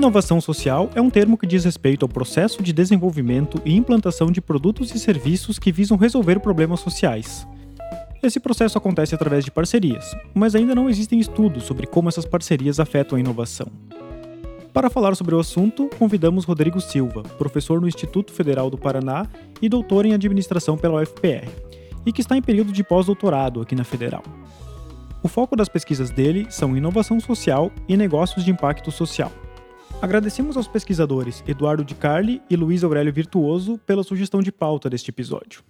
Inovação social é um termo que diz respeito ao processo de desenvolvimento e implantação de produtos e serviços que visam resolver problemas sociais. Esse processo acontece através de parcerias, mas ainda não existem estudos sobre como essas parcerias afetam a inovação. Para falar sobre o assunto, convidamos Rodrigo Silva, professor no Instituto Federal do Paraná e doutor em administração pela UFPR, e que está em período de pós-doutorado aqui na Federal. O foco das pesquisas dele são inovação social e negócios de impacto social. Agradecemos aos pesquisadores Eduardo Di Carli e Luiz Aurélio Virtuoso pela sugestão de pauta deste episódio.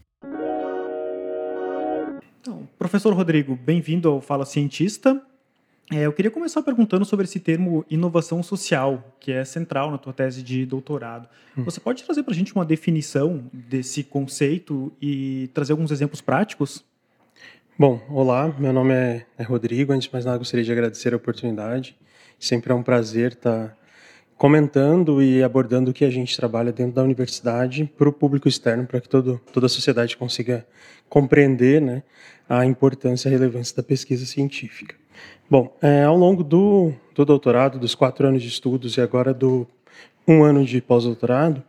Então, professor Rodrigo, bem-vindo ao Fala Cientista. É, eu queria começar perguntando sobre esse termo inovação social, que é central na tua tese de doutorado. Hum. Você pode trazer para a gente uma definição desse conceito e trazer alguns exemplos práticos? Bom, olá, meu nome é, é Rodrigo. Antes de mais nada, gostaria de agradecer a oportunidade. Sempre é um prazer estar comentando e abordando o que a gente trabalha dentro da universidade para o público externo, para que todo, toda a sociedade consiga compreender né, a importância e a relevância da pesquisa científica. Bom, é, ao longo do, do doutorado, dos quatro anos de estudos e agora do um ano de pós-doutorado,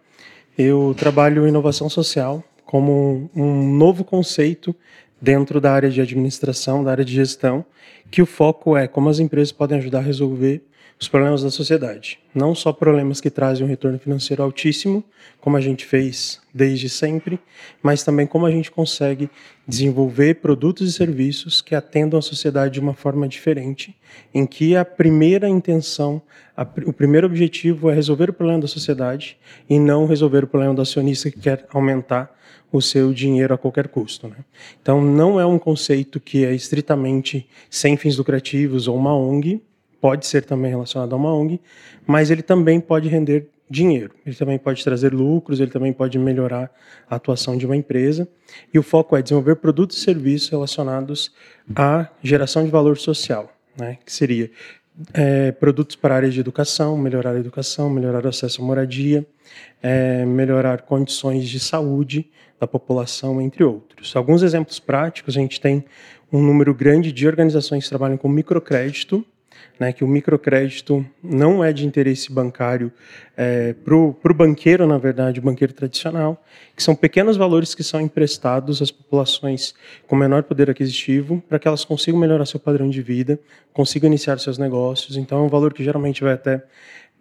eu trabalho inovação social como um novo conceito dentro da área de administração, da área de gestão, que o foco é como as empresas podem ajudar a resolver os problemas da sociedade. Não só problemas que trazem um retorno financeiro altíssimo, como a gente fez desde sempre, mas também como a gente consegue desenvolver produtos e serviços que atendam a sociedade de uma forma diferente, em que a primeira intenção, a, o primeiro objetivo é resolver o problema da sociedade e não resolver o problema do acionista que quer aumentar o seu dinheiro a qualquer custo. Né? Então, não é um conceito que é estritamente sem fins lucrativos ou uma ONG, pode ser também relacionado a uma ONG, mas ele também pode render dinheiro. Ele também pode trazer lucros, ele também pode melhorar a atuação de uma empresa. E o foco é desenvolver produtos e serviços relacionados à geração de valor social, né? que seria é, produtos para a área de educação, melhorar a educação, melhorar o acesso à moradia, é, melhorar condições de saúde da população, entre outros. Alguns exemplos práticos, a gente tem um número grande de organizações que trabalham com microcrédito, né, que o microcrédito não é de interesse bancário é, para o banqueiro, na verdade, o banqueiro tradicional, que são pequenos valores que são emprestados às populações com menor poder aquisitivo para que elas consigam melhorar seu padrão de vida, consigam iniciar seus negócios. Então, é um valor que geralmente vai até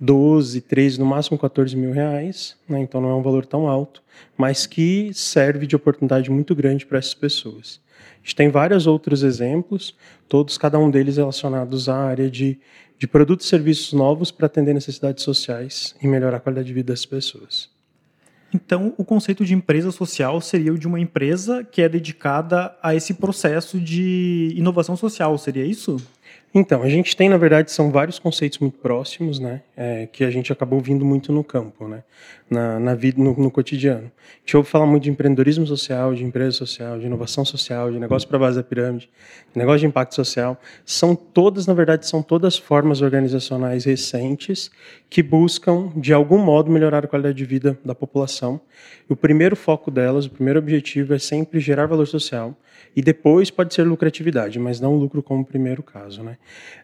12, 13, no máximo 14 mil reais, né? então não é um valor tão alto, mas que serve de oportunidade muito grande para essas pessoas. A gente tem vários outros exemplos, todos, cada um deles relacionados à área de, de produtos e serviços novos para atender necessidades sociais e melhorar a qualidade de vida das pessoas. Então, o conceito de empresa social seria o de uma empresa que é dedicada a esse processo de inovação social, seria isso? Então, a gente tem, na verdade, são vários conceitos muito próximos, né, é, que a gente acabou vindo muito no campo, né, na, na vida, no, no, cotidiano. A gente ouve falar muito de empreendedorismo social, de empresa social, de inovação social, de negócio para base da pirâmide, de negócio de impacto social. São todas, na verdade, são todas formas organizacionais recentes que buscam, de algum modo, melhorar a qualidade de vida da população. E o primeiro foco delas, o primeiro objetivo é sempre gerar valor social, e depois pode ser lucratividade, mas não lucro como primeiro caso. Né?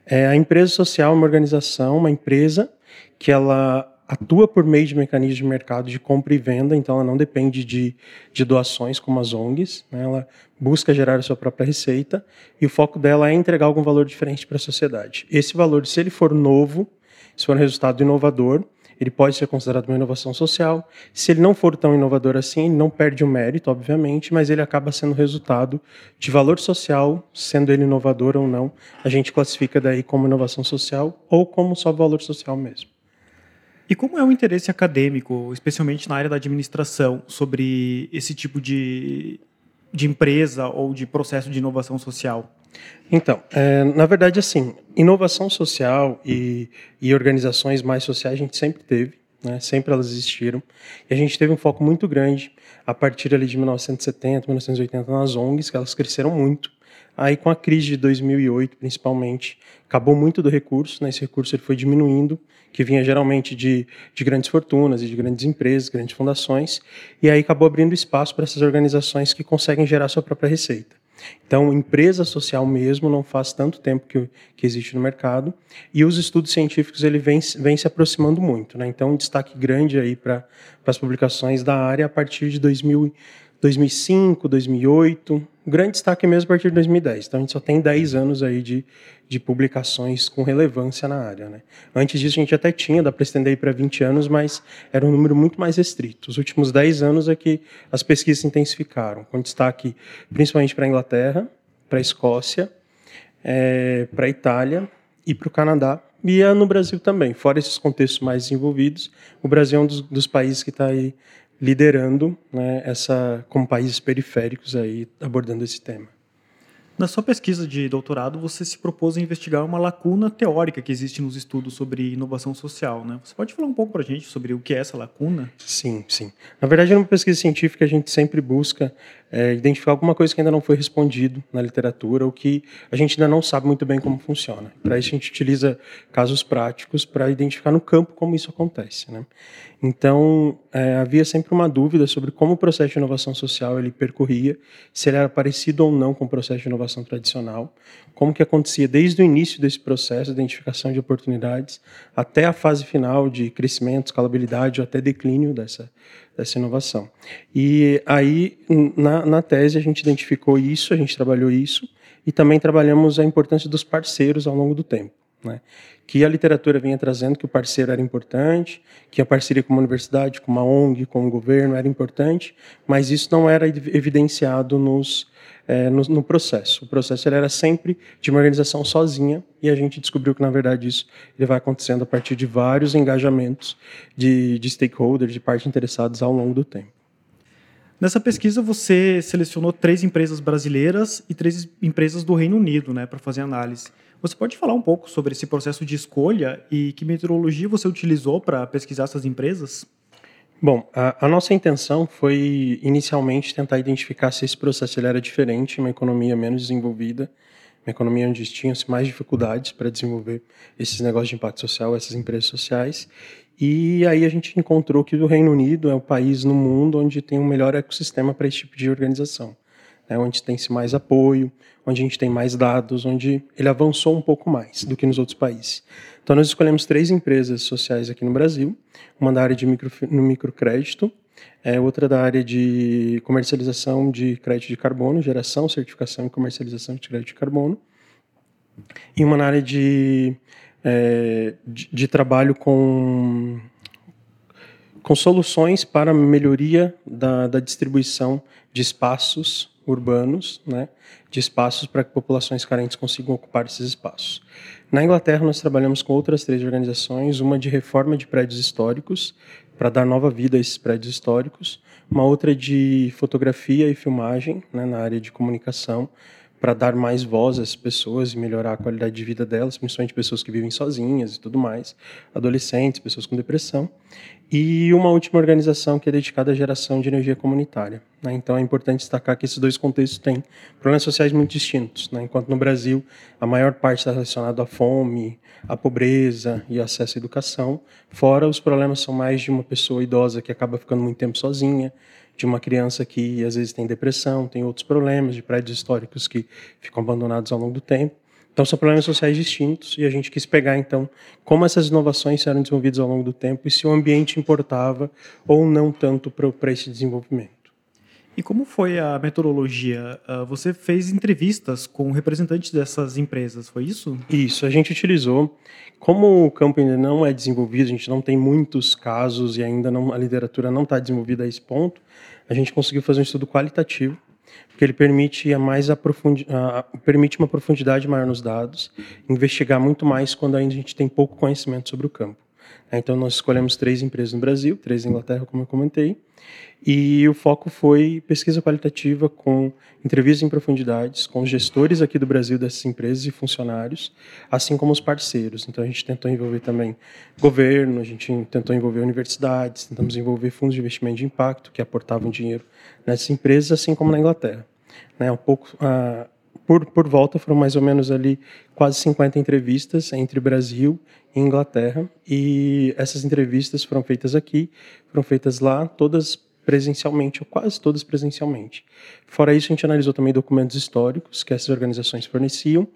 É, a empresa social é uma organização, uma empresa que ela atua por meio de mecanismos de mercado de compra e venda, então ela não depende de, de doações como as ONGs, né? ela busca gerar a sua própria receita e o foco dela é entregar algum valor diferente para a sociedade. Esse valor, se ele for novo, se for um resultado inovador, ele pode ser considerado uma inovação social. Se ele não for tão inovador assim, ele não perde o mérito, obviamente, mas ele acaba sendo resultado de valor social, sendo ele inovador ou não. A gente classifica daí como inovação social ou como só valor social mesmo. E como é o interesse acadêmico, especialmente na área da administração, sobre esse tipo de, de empresa ou de processo de inovação social? Então, é, na verdade, assim, inovação social e, e organizações mais sociais a gente sempre teve, né? sempre elas existiram. E a gente teve um foco muito grande a partir ali de 1970, 1980 nas ONGs, que elas cresceram muito. Aí, com a crise de 2008, principalmente, acabou muito do recurso, né? esse recurso ele foi diminuindo, que vinha geralmente de, de grandes fortunas e de grandes empresas, grandes fundações, e aí acabou abrindo espaço para essas organizações que conseguem gerar sua própria receita. Então, empresa social mesmo não faz tanto tempo que, que existe no mercado e os estudos científicos ele vem, vem se aproximando muito. Né? Então, um destaque grande aí para as publicações da área a partir de 2000, 2005, 2008, grande destaque mesmo a partir de 2010. Então, a gente só tem 10 anos aí de, de publicações com relevância na área. Né? Antes disso, a gente até tinha, dá para estender para 20 anos, mas era um número muito mais restrito. Os últimos 10 anos é que as pesquisas se intensificaram, com destaque principalmente para a Inglaterra, para a Escócia, é, para a Itália e para o Canadá, e no Brasil também. Fora esses contextos mais desenvolvidos, o Brasil é um dos, dos países que está aí liderando né, essa como países periféricos aí abordando esse tema. Na sua pesquisa de doutorado, você se propôs a investigar uma lacuna teórica que existe nos estudos sobre inovação social, né? Você pode falar um pouco para a gente sobre o que é essa lacuna? Sim, sim. Na verdade, numa pesquisa científica, a gente sempre busca é, identificar alguma coisa que ainda não foi respondido na literatura ou que a gente ainda não sabe muito bem como funciona. Para isso, a gente utiliza casos práticos para identificar no campo como isso acontece. Né? Então, é, havia sempre uma dúvida sobre como o processo de inovação social ele percorria, se ele era parecido ou não com o processo de inovação tradicional, como que acontecia desde o início desse processo de identificação de oportunidades até a fase final de crescimento, escalabilidade ou até declínio dessa, dessa inovação. E aí, na, na tese, a gente identificou isso, a gente trabalhou isso, e também trabalhamos a importância dos parceiros ao longo do tempo. Né? Que a literatura vinha trazendo que o parceiro era importante, que a parceria com uma universidade, com uma ONG, com o governo era importante, mas isso não era evidenciado nos, é, no, no, processo. O processo era sempre de uma organização sozinha e a gente descobriu que, na verdade, isso ele vai acontecendo a partir de vários engajamentos de, de stakeholders, de partes interessadas ao longo do tempo. Nessa pesquisa, você selecionou três empresas brasileiras e três empresas do Reino Unido né, para fazer análise. Você pode falar um pouco sobre esse processo de escolha e que metodologia você utilizou para pesquisar essas empresas? Bom, a, a, nossa intenção foi inicialmente tentar identificar se esse processo era diferente, uma economia menos desenvolvida, uma economia onde tinham-se mais dificuldades para desenvolver esses negócios de impacto social, essas empresas sociais. E aí a gente encontrou que o Reino Unido é o país no mundo onde tem um melhor ecossistema para esse tipo de organização né, onde tem-se mais apoio, onde a gente tem mais dados, onde ele avançou um pouco mais do que nos outros países. Então, nós escolhemos três empresas sociais aqui no Brasil, uma da área de micro, no microcrédito, é, outra da área de comercialização de crédito de carbono, geração, certificação e comercialização de crédito de carbono, e uma na área de, é, de, de trabalho com com soluções para melhoria da, da distribuição de espaços urbanos, né, de espaços para que populações carentes consigam ocupar esses espaços. Na Inglaterra, nós trabalhamos com outras três organizações, uma de reforma de prédios históricos, para dar nova vida a esses prédios históricos, uma outra de fotografia e filmagem, né, na área de comunicação, para dar mais voz às pessoas e melhorar a qualidade de vida delas, principalmente pessoas que vivem sozinhas e tudo mais, adolescentes, pessoas com depressão, e uma última organização que é dedicada à geração de energia comunitária. Né? Então é importante destacar que esses dois contextos têm problemas sociais muito distintos. Né? Enquanto no Brasil a maior parte está relacionada à fome, à pobreza e acesso à educação, fora os problemas são mais de uma pessoa idosa que acaba ficando muito tempo sozinha, de uma criança que às vezes tem depressão, tem outros problemas, de prédios históricos que ficam abandonados ao longo do tempo. Então são problemas sociais distintos e a gente quis pegar então como essas inovações eram desenvolvidas ao longo do tempo e se o ambiente importava ou não tanto para esse desenvolvimento. E como foi a metodologia? Ah, você fez entrevistas com representantes dessas empresas, foi isso? Isso, a gente utilizou. Como o campo ainda não é desenvolvido, a gente não tem muitos casos e ainda não, a literatura não está desenvolvida a esse ponto, a gente conseguiu fazer um estudo qualitativo, porque ele permite, a mais a, permite uma profundidade maior nos dados, investigar muito mais quando ainda a gente tem pouco conhecimento sobre o campo. Então, nós escolhemos três empresas no Brasil, três na Inglaterra, como eu comentei, e o foco foi pesquisa qualitativa com entrevistas em profundidades com gestores aqui do Brasil dessas empresas e funcionários, assim como os parceiros. Então, a gente tentou envolver também governo, a gente tentou envolver universidades, tentamos envolver fundos de investimento de impacto que aportavam dinheiro nessas empresas, assim como na Inglaterra. Né, um pouco, uh, por, por volta foram mais ou menos ali quase 50 entrevistas entre Brasil e Inglaterra e essas entrevistas foram feitas aqui, foram feitas lá, todas presencialmente, ou quase todas presencialmente. Fora isso, a gente analisou também documentos históricos que essas organizações forneciam,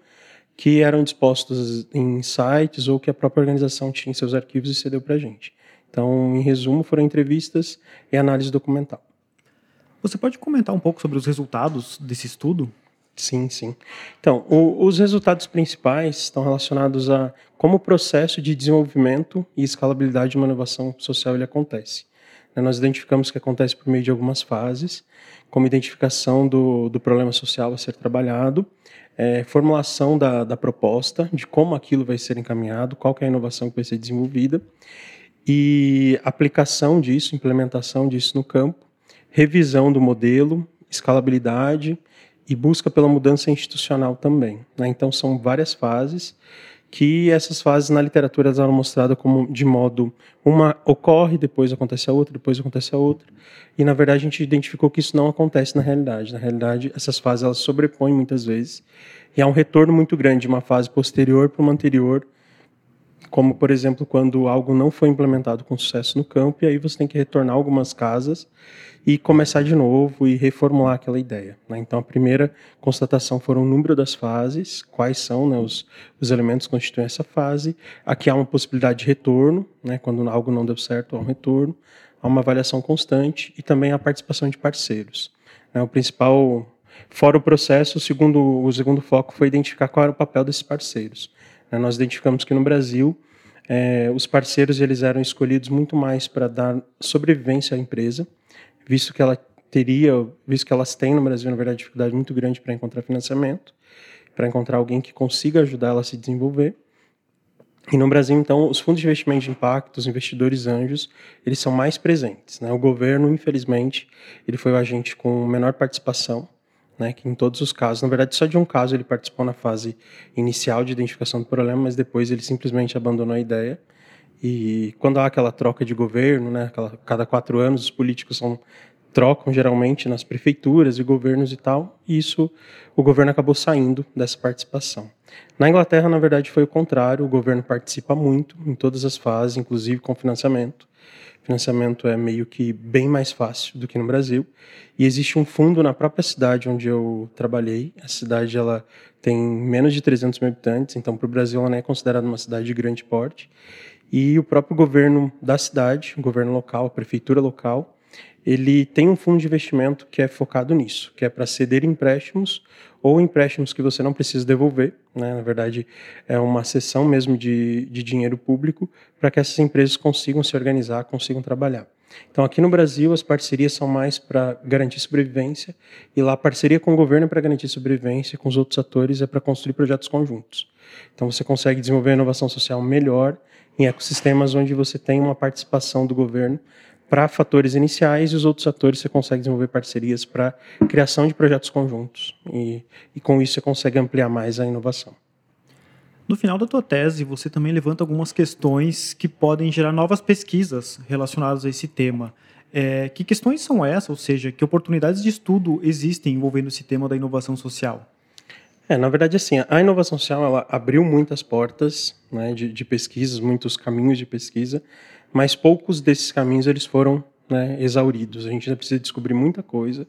que eram dispostos em sites ou que a própria organização tinha em seus arquivos e cedeu para a gente. Então, em resumo, foram entrevistas e análise documental. Você pode comentar um pouco sobre os resultados desse estudo? Sim, sim. Então, o, os resultados principais estão relacionados a como o processo de desenvolvimento e escalabilidade de uma inovação social ele acontece. Né, nós identificamos que acontece por meio de algumas fases, como identificação do, do problema social a ser trabalhado, é, formulação da, da proposta, de como aquilo vai ser encaminhado, qual é a inovação que vai ser desenvolvida, e aplicação disso, implementação disso no campo, revisão do modelo, escalabilidade e busca pela mudança institucional também. Né? Então, são várias fases que essas fases na literatura eram mostradas como de modo uma ocorre, depois acontece a outra, depois acontece a outra. E na verdade a gente identificou que isso não acontece na realidade. Na realidade, essas fases elas sobrepõem muitas vezes e há um retorno muito grande de uma fase posterior para uma anterior como por exemplo quando algo não foi implementado com sucesso no campo e aí você tem que retornar algumas casas e começar de novo e reformular aquela ideia. Né? Então a primeira constatação foram o número das fases, quais são né, os, os elementos que constituem essa fase. Aqui há uma possibilidade de retorno, né? quando algo não deu certo há um retorno, há uma avaliação constante e também a participação de parceiros. Né? O principal Fora o processo, o segundo, o segundo foco foi identificar qual era o papel desses parceiros. Né, nós identificamos que no Brasil é, os parceiros eles eram escolhidos muito mais para dar sobrevivência à empresa, visto que ela teria, visto que elas têm no Brasil na verdade dificuldade muito grande para encontrar financiamento, para encontrar alguém que consiga ajudar ela a se desenvolver. E no Brasil, então, os fundos de investimento de impacto, os investidores anjos, eles são mais presentes. Né? O governo, infelizmente, ele foi o agente com menor participação né, que em todos os casos, na verdade só de um caso ele participou na fase inicial de identificação do problema, mas depois ele simplesmente abandonou a ideia. E quando há aquela troca de governo, né, aquela, cada quatro anos os políticos são, trocam geralmente nas prefeituras e governos e tal, e isso o governo acabou saindo dessa participação. Na Inglaterra, na verdade, foi o contrário, o governo participa muito em todas as fases, inclusive com financiamento financiamento é meio que bem mais fácil do que no Brasil. E existe um fundo na própria cidade onde eu trabalhei. A cidade ela tem menos de 300 mil habitantes, então para o Brasil ela não é considerada uma cidade de grande porte. E o próprio governo da cidade, o governo local, a prefeitura local, ele tem um fundo de investimento que é focado nisso, que é para ceder empréstimos ou empréstimos que você não precisa devolver, né? na verdade é uma sessão mesmo de, de dinheiro público para que essas empresas consigam se organizar, consigam trabalhar. Então aqui no Brasil as parcerias são mais para garantir sobrevivência e lá a parceria com o governo é para garantir sobrevivência, com os outros atores é para construir projetos conjuntos. Então você consegue desenvolver a inovação social melhor em ecossistemas onde você tem uma participação do governo para fatores iniciais e os outros atores você consegue desenvolver parcerias para criação de projetos conjuntos e, e com isso você consegue ampliar mais a inovação. No final da tua tese, você também levanta algumas questões que podem gerar novas pesquisas relacionadas a esse tema. É, que questões são essas? Ou seja, que oportunidades de estudo existem envolvendo esse tema da inovação social? É, na verdade, assim, a inovação social ela abriu muitas portas né, de, de pesquisas, muitos caminhos de pesquisa, mas poucos desses caminhos eles foram né, exauridos. A gente ainda precisa descobrir muita coisa.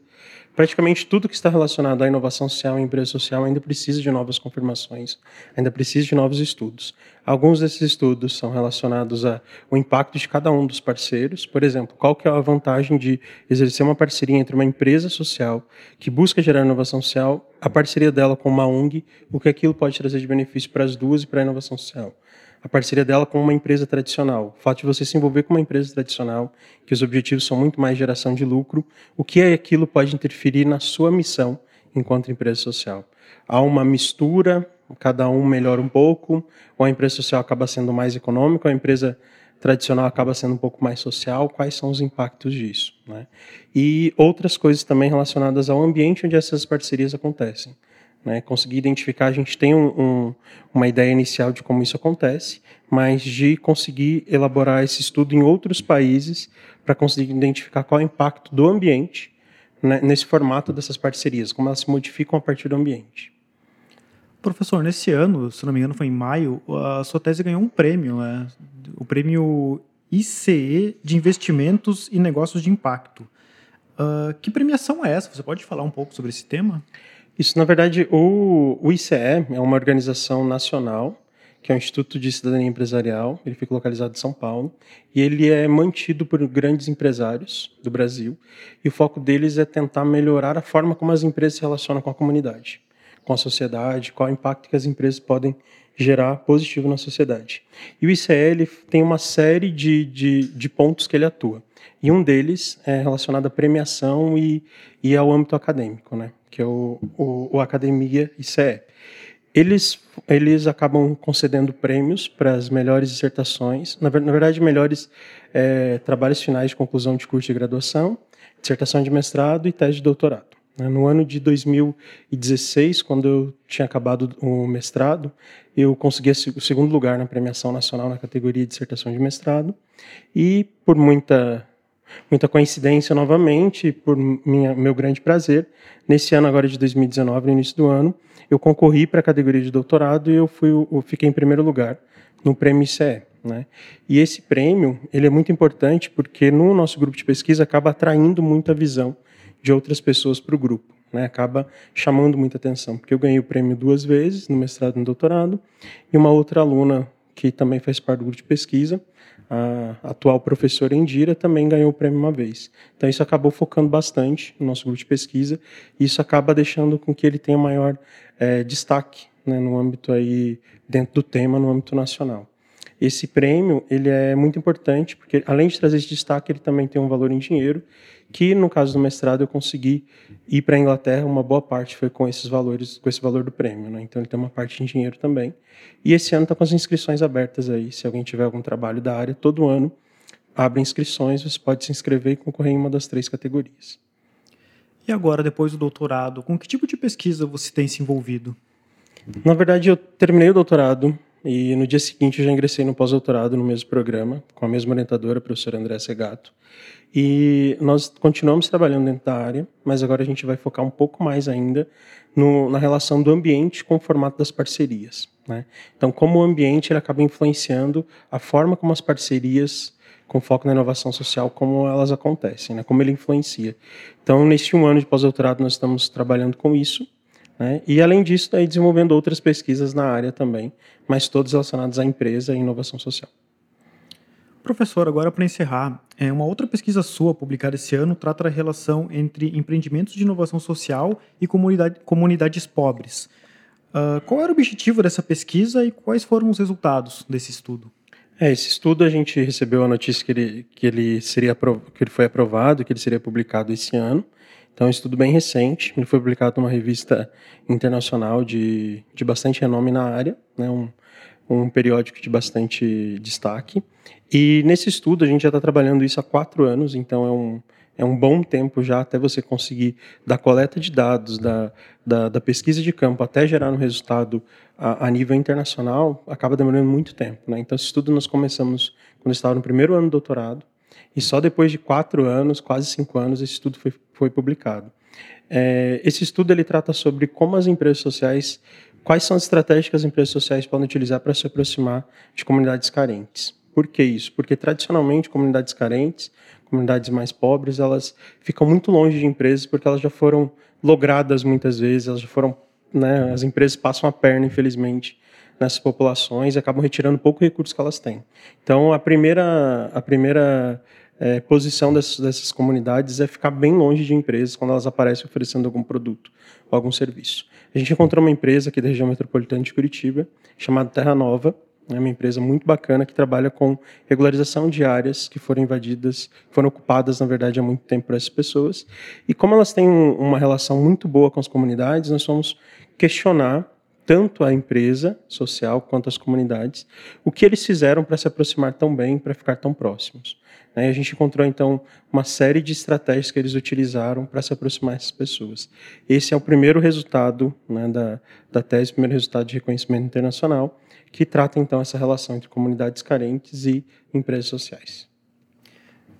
Praticamente tudo que está relacionado à inovação social e empresa social ainda precisa de novas confirmações, ainda precisa de novos estudos. Alguns desses estudos são relacionados ao impacto de cada um dos parceiros. Por exemplo, qual que é a vantagem de exercer uma parceria entre uma empresa social que busca gerar inovação social, a parceria dela com uma ONG, o que aquilo pode trazer de benefício para as duas e para a inovação social a parceria dela com uma empresa tradicional. O fato de você se envolver com uma empresa tradicional, que os objetivos são muito mais geração de lucro, o que é aquilo pode interferir na sua missão enquanto empresa social. Há uma mistura, cada um melhora um pouco, ou a empresa social acaba sendo mais econômica, ou a empresa tradicional acaba sendo um pouco mais social, quais são os impactos disso. Né? E outras coisas também relacionadas ao ambiente onde essas parcerias acontecem. Né? Conseguir identificar, a gente tem um, um, uma ideia inicial de como isso acontece, mas de conseguir elaborar esse estudo em outros países para conseguir identificar qual é o impacto do ambiente né, nesse formato dessas parcerias, como elas se modificam a partir do ambiente. Professor, nesse ano, se não me engano foi em maio, a sua tese ganhou um prêmio, né? o prêmio ICE de Investimentos e Negócios de Impacto. Uh, que premiação é essa? Você pode falar um pouco sobre esse tema? Isso, na verdade, o, o ICE é uma organização nacional que é o Instituto de Cidadania Empresarial. Ele fica localizado em São Paulo e ele é mantido por grandes empresários do Brasil. E o foco deles é tentar melhorar a forma como as empresas se relacionam com a comunidade, com a sociedade, qual impacto que as empresas podem gerar positivo na sociedade. E o ICL tem uma série de, de, de pontos que ele atua. E um deles é relacionado à premiação e, e ao âmbito acadêmico, né? que é o, o, o Academia ICE. Eles, eles acabam concedendo prêmios para as melhores dissertações, na, na verdade, melhores é, trabalhos finais de conclusão de curso de graduação, dissertação de mestrado e tese de doutorado. Né. No ano de 2016, quando eu tinha acabado o mestrado, eu consegui o segundo lugar na premiação nacional na categoria de dissertação de mestrado e por muita muita coincidência novamente, por minha, meu grande prazer, nesse ano agora de 2019, no início do ano, eu concorri para a categoria de doutorado e eu, fui, eu fiquei em primeiro lugar no prêmio ICE. Né? E esse prêmio ele é muito importante porque no nosso grupo de pesquisa acaba atraindo muita visão de outras pessoas para o grupo. Né? Acaba chamando muita atenção, porque eu ganhei o prêmio duas vezes, no mestrado e no doutorado, e uma outra aluna que também faz parte do grupo de pesquisa, a atual professora Indira também ganhou o prêmio uma vez. Então isso acabou focando bastante no nosso grupo de pesquisa e isso acaba deixando com que ele tenha maior é, destaque né, no âmbito aí dentro do tema no âmbito nacional. Esse prêmio ele é muito importante porque além de trazer esse destaque ele também tem um valor em dinheiro que no caso do mestrado eu consegui ir para a Inglaterra uma boa parte foi com esses valores com esse valor do prêmio né? então ele tem uma parte em dinheiro também e esse ano está com as inscrições abertas aí se alguém tiver algum trabalho da área todo ano abre inscrições você pode se inscrever e concorrer em uma das três categorias e agora depois do doutorado com que tipo de pesquisa você tem se envolvido na verdade eu terminei o doutorado e no dia seguinte eu já ingressei no pós-doutorado no mesmo programa, com a mesma orientadora, a professora André Segato. E nós continuamos trabalhando dentro da área, mas agora a gente vai focar um pouco mais ainda no, na relação do ambiente com o formato das parcerias. Né? Então, como o ambiente ele acaba influenciando a forma como as parcerias com foco na inovação social, como elas acontecem, né? como ele influencia. Então, neste um ano de pós-doutorado, nós estamos trabalhando com isso né? E, além disso, daí desenvolvendo outras pesquisas na área também, mas todas relacionadas à empresa e inovação social. Professor, agora para encerrar, é, uma outra pesquisa sua publicada esse ano trata da relação entre empreendimentos de inovação social e comunidade, comunidades pobres. Uh, qual era o objetivo dessa pesquisa e quais foram os resultados desse estudo? É, esse estudo a gente recebeu a notícia que ele, que ele, seria, que ele foi aprovado, que ele seria publicado esse ano. Então, é um estudo bem recente, ele foi publicado numa revista internacional de, de bastante renome na área, né, um, um periódico de bastante destaque. E nesse estudo a gente já está trabalhando isso há quatro anos, então é um, é um bom tempo já até você conseguir, da coleta de dados, da, da, da pesquisa de campo, até gerar um resultado a, a, nível internacional, acaba demorando muito tempo. Né? Então, esse estudo nós começamos quando estava no primeiro ano do doutorado, e só depois de quatro anos, quase cinco anos, esse estudo foi, foi publicado. É, esse estudo ele trata sobre como as empresas sociais, quais são as estratégias que as empresas sociais podem utilizar para se aproximar de comunidades carentes. Por que isso? Porque tradicionalmente comunidades carentes, comunidades mais pobres, elas ficam muito longe de empresas porque elas já foram logradas muitas vezes, elas já foram, né, as empresas passam a perna, infelizmente, nessas populações e acabam retirando pouco recurso que elas têm. Então, a primeira, a primeira é, posição dessas, dessas comunidades é ficar bem longe de empresas quando elas aparecem oferecendo algum produto ou algum serviço. A gente encontrou uma empresa aqui da região metropolitana de Curitiba, chamada Terra Nova, é uma empresa muito bacana que trabalha com regularização de áreas que foram invadidas, foram ocupadas, na verdade, há muito tempo por essas pessoas. E como elas têm uma relação muito boa com as comunidades, nós fomos questionar tanto a empresa social quanto as comunidades, o que eles fizeram para se aproximar tão bem, para ficar tão próximos. Né? A gente encontrou, então, uma série de estratégias que eles utilizaram para se aproximar dessas pessoas. Esse é o primeiro resultado né, da, da tese, o primeiro resultado de reconhecimento internacional, que trata, então, essa relação entre comunidades carentes e empresas sociais.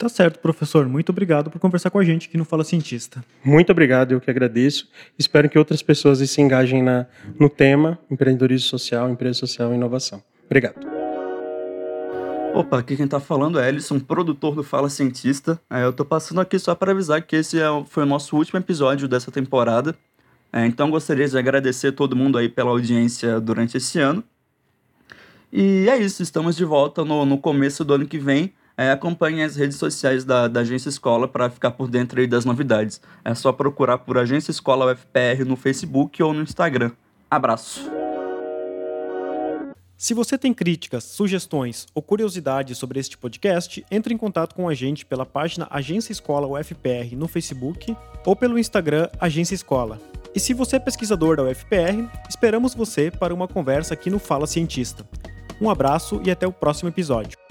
Tá certo, professor. Muito obrigado por conversar com a gente aqui no Fala Cientista. Muito obrigado, eu que agradeço. Espero que outras pessoas se engajem na, no tema empreendedorismo social, empresa social e inovação. Obrigado. Opa, aqui quem tá falando é Ellison, produtor do Fala Cientista. É, eu tô passando aqui só para avisar que esse é, foi o nosso último episódio dessa temporada. É, então gostaria de agradecer todo mundo aí pela audiência durante esse ano. E é isso, estamos de volta no, no começo do ano que vem. É, acompanhe as redes sociais da, da Agência Escola para ficar por dentro aí das novidades. É só procurar por Agência Escola UFPR no Facebook ou no Instagram. Abraço! Se você tem críticas, sugestões ou curiosidades sobre este podcast, entre em contato com a gente pela página Agência Escola UFPR no Facebook ou pelo Instagram Agência Escola. E se você é pesquisador da UFPR, esperamos você para uma conversa aqui no Fala Cientista. Um abraço e até o próximo episódio.